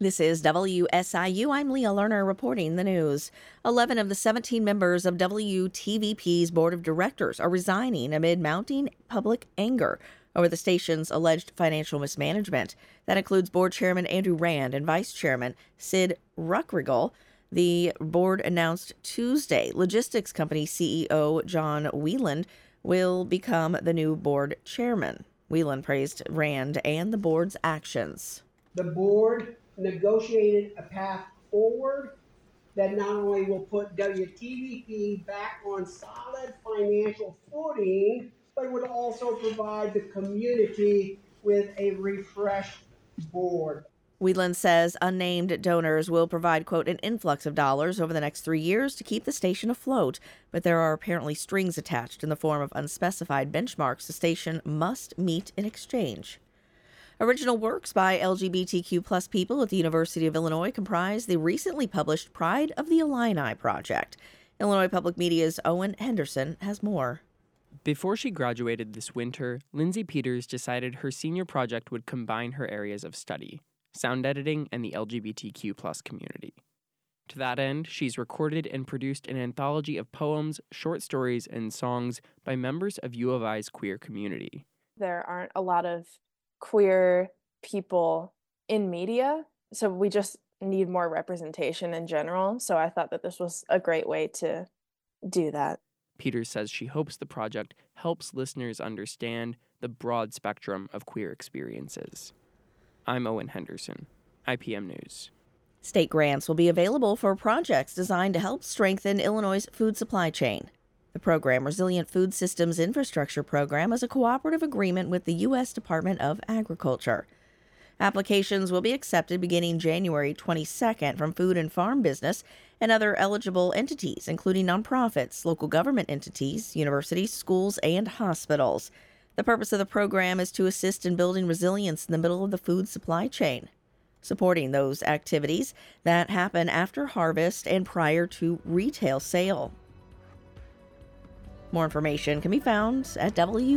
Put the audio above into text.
This is WSIU. I'm Leah Lerner reporting the news. 11 of the 17 members of WTVP's board of directors are resigning amid mounting public anger over the station's alleged financial mismanagement. That includes board chairman Andrew Rand and vice chairman Sid Ruckriegel. The board announced Tuesday logistics company CEO John Wieland will become the new board chairman. Wieland praised Rand and the board's actions. The board negotiated a path forward that not only will put WTVP back on solid financial footing, but would also provide the community with a refreshed board. Wieland says unnamed donors will provide, quote, an influx of dollars over the next three years to keep the station afloat, but there are apparently strings attached in the form of unspecified benchmarks the station must meet in exchange. Original works by LGBTQ plus people at the University of Illinois comprise the recently published Pride of the Illini project. Illinois Public Media's Owen Henderson has more. Before she graduated this winter, Lindsay Peters decided her senior project would combine her areas of study sound editing, and the LGBTQ plus community. To that end, she's recorded and produced an anthology of poems, short stories, and songs by members of U of I's queer community. There aren't a lot of queer people in media, so we just need more representation in general. So I thought that this was a great way to do that. Peters says she hopes the project helps listeners understand the broad spectrum of queer experiences. I'm Owen Henderson, IPM News. State grants will be available for projects designed to help strengthen Illinois' food supply chain. The program, Resilient Food Systems Infrastructure Program, is a cooperative agreement with the U.S. Department of Agriculture. Applications will be accepted beginning January 22nd from food and farm business and other eligible entities, including nonprofits, local government entities, universities, schools, and hospitals. The purpose of the program is to assist in building resilience in the middle of the food supply chain, supporting those activities that happen after harvest and prior to retail sale. More information can be found at WSIU.org.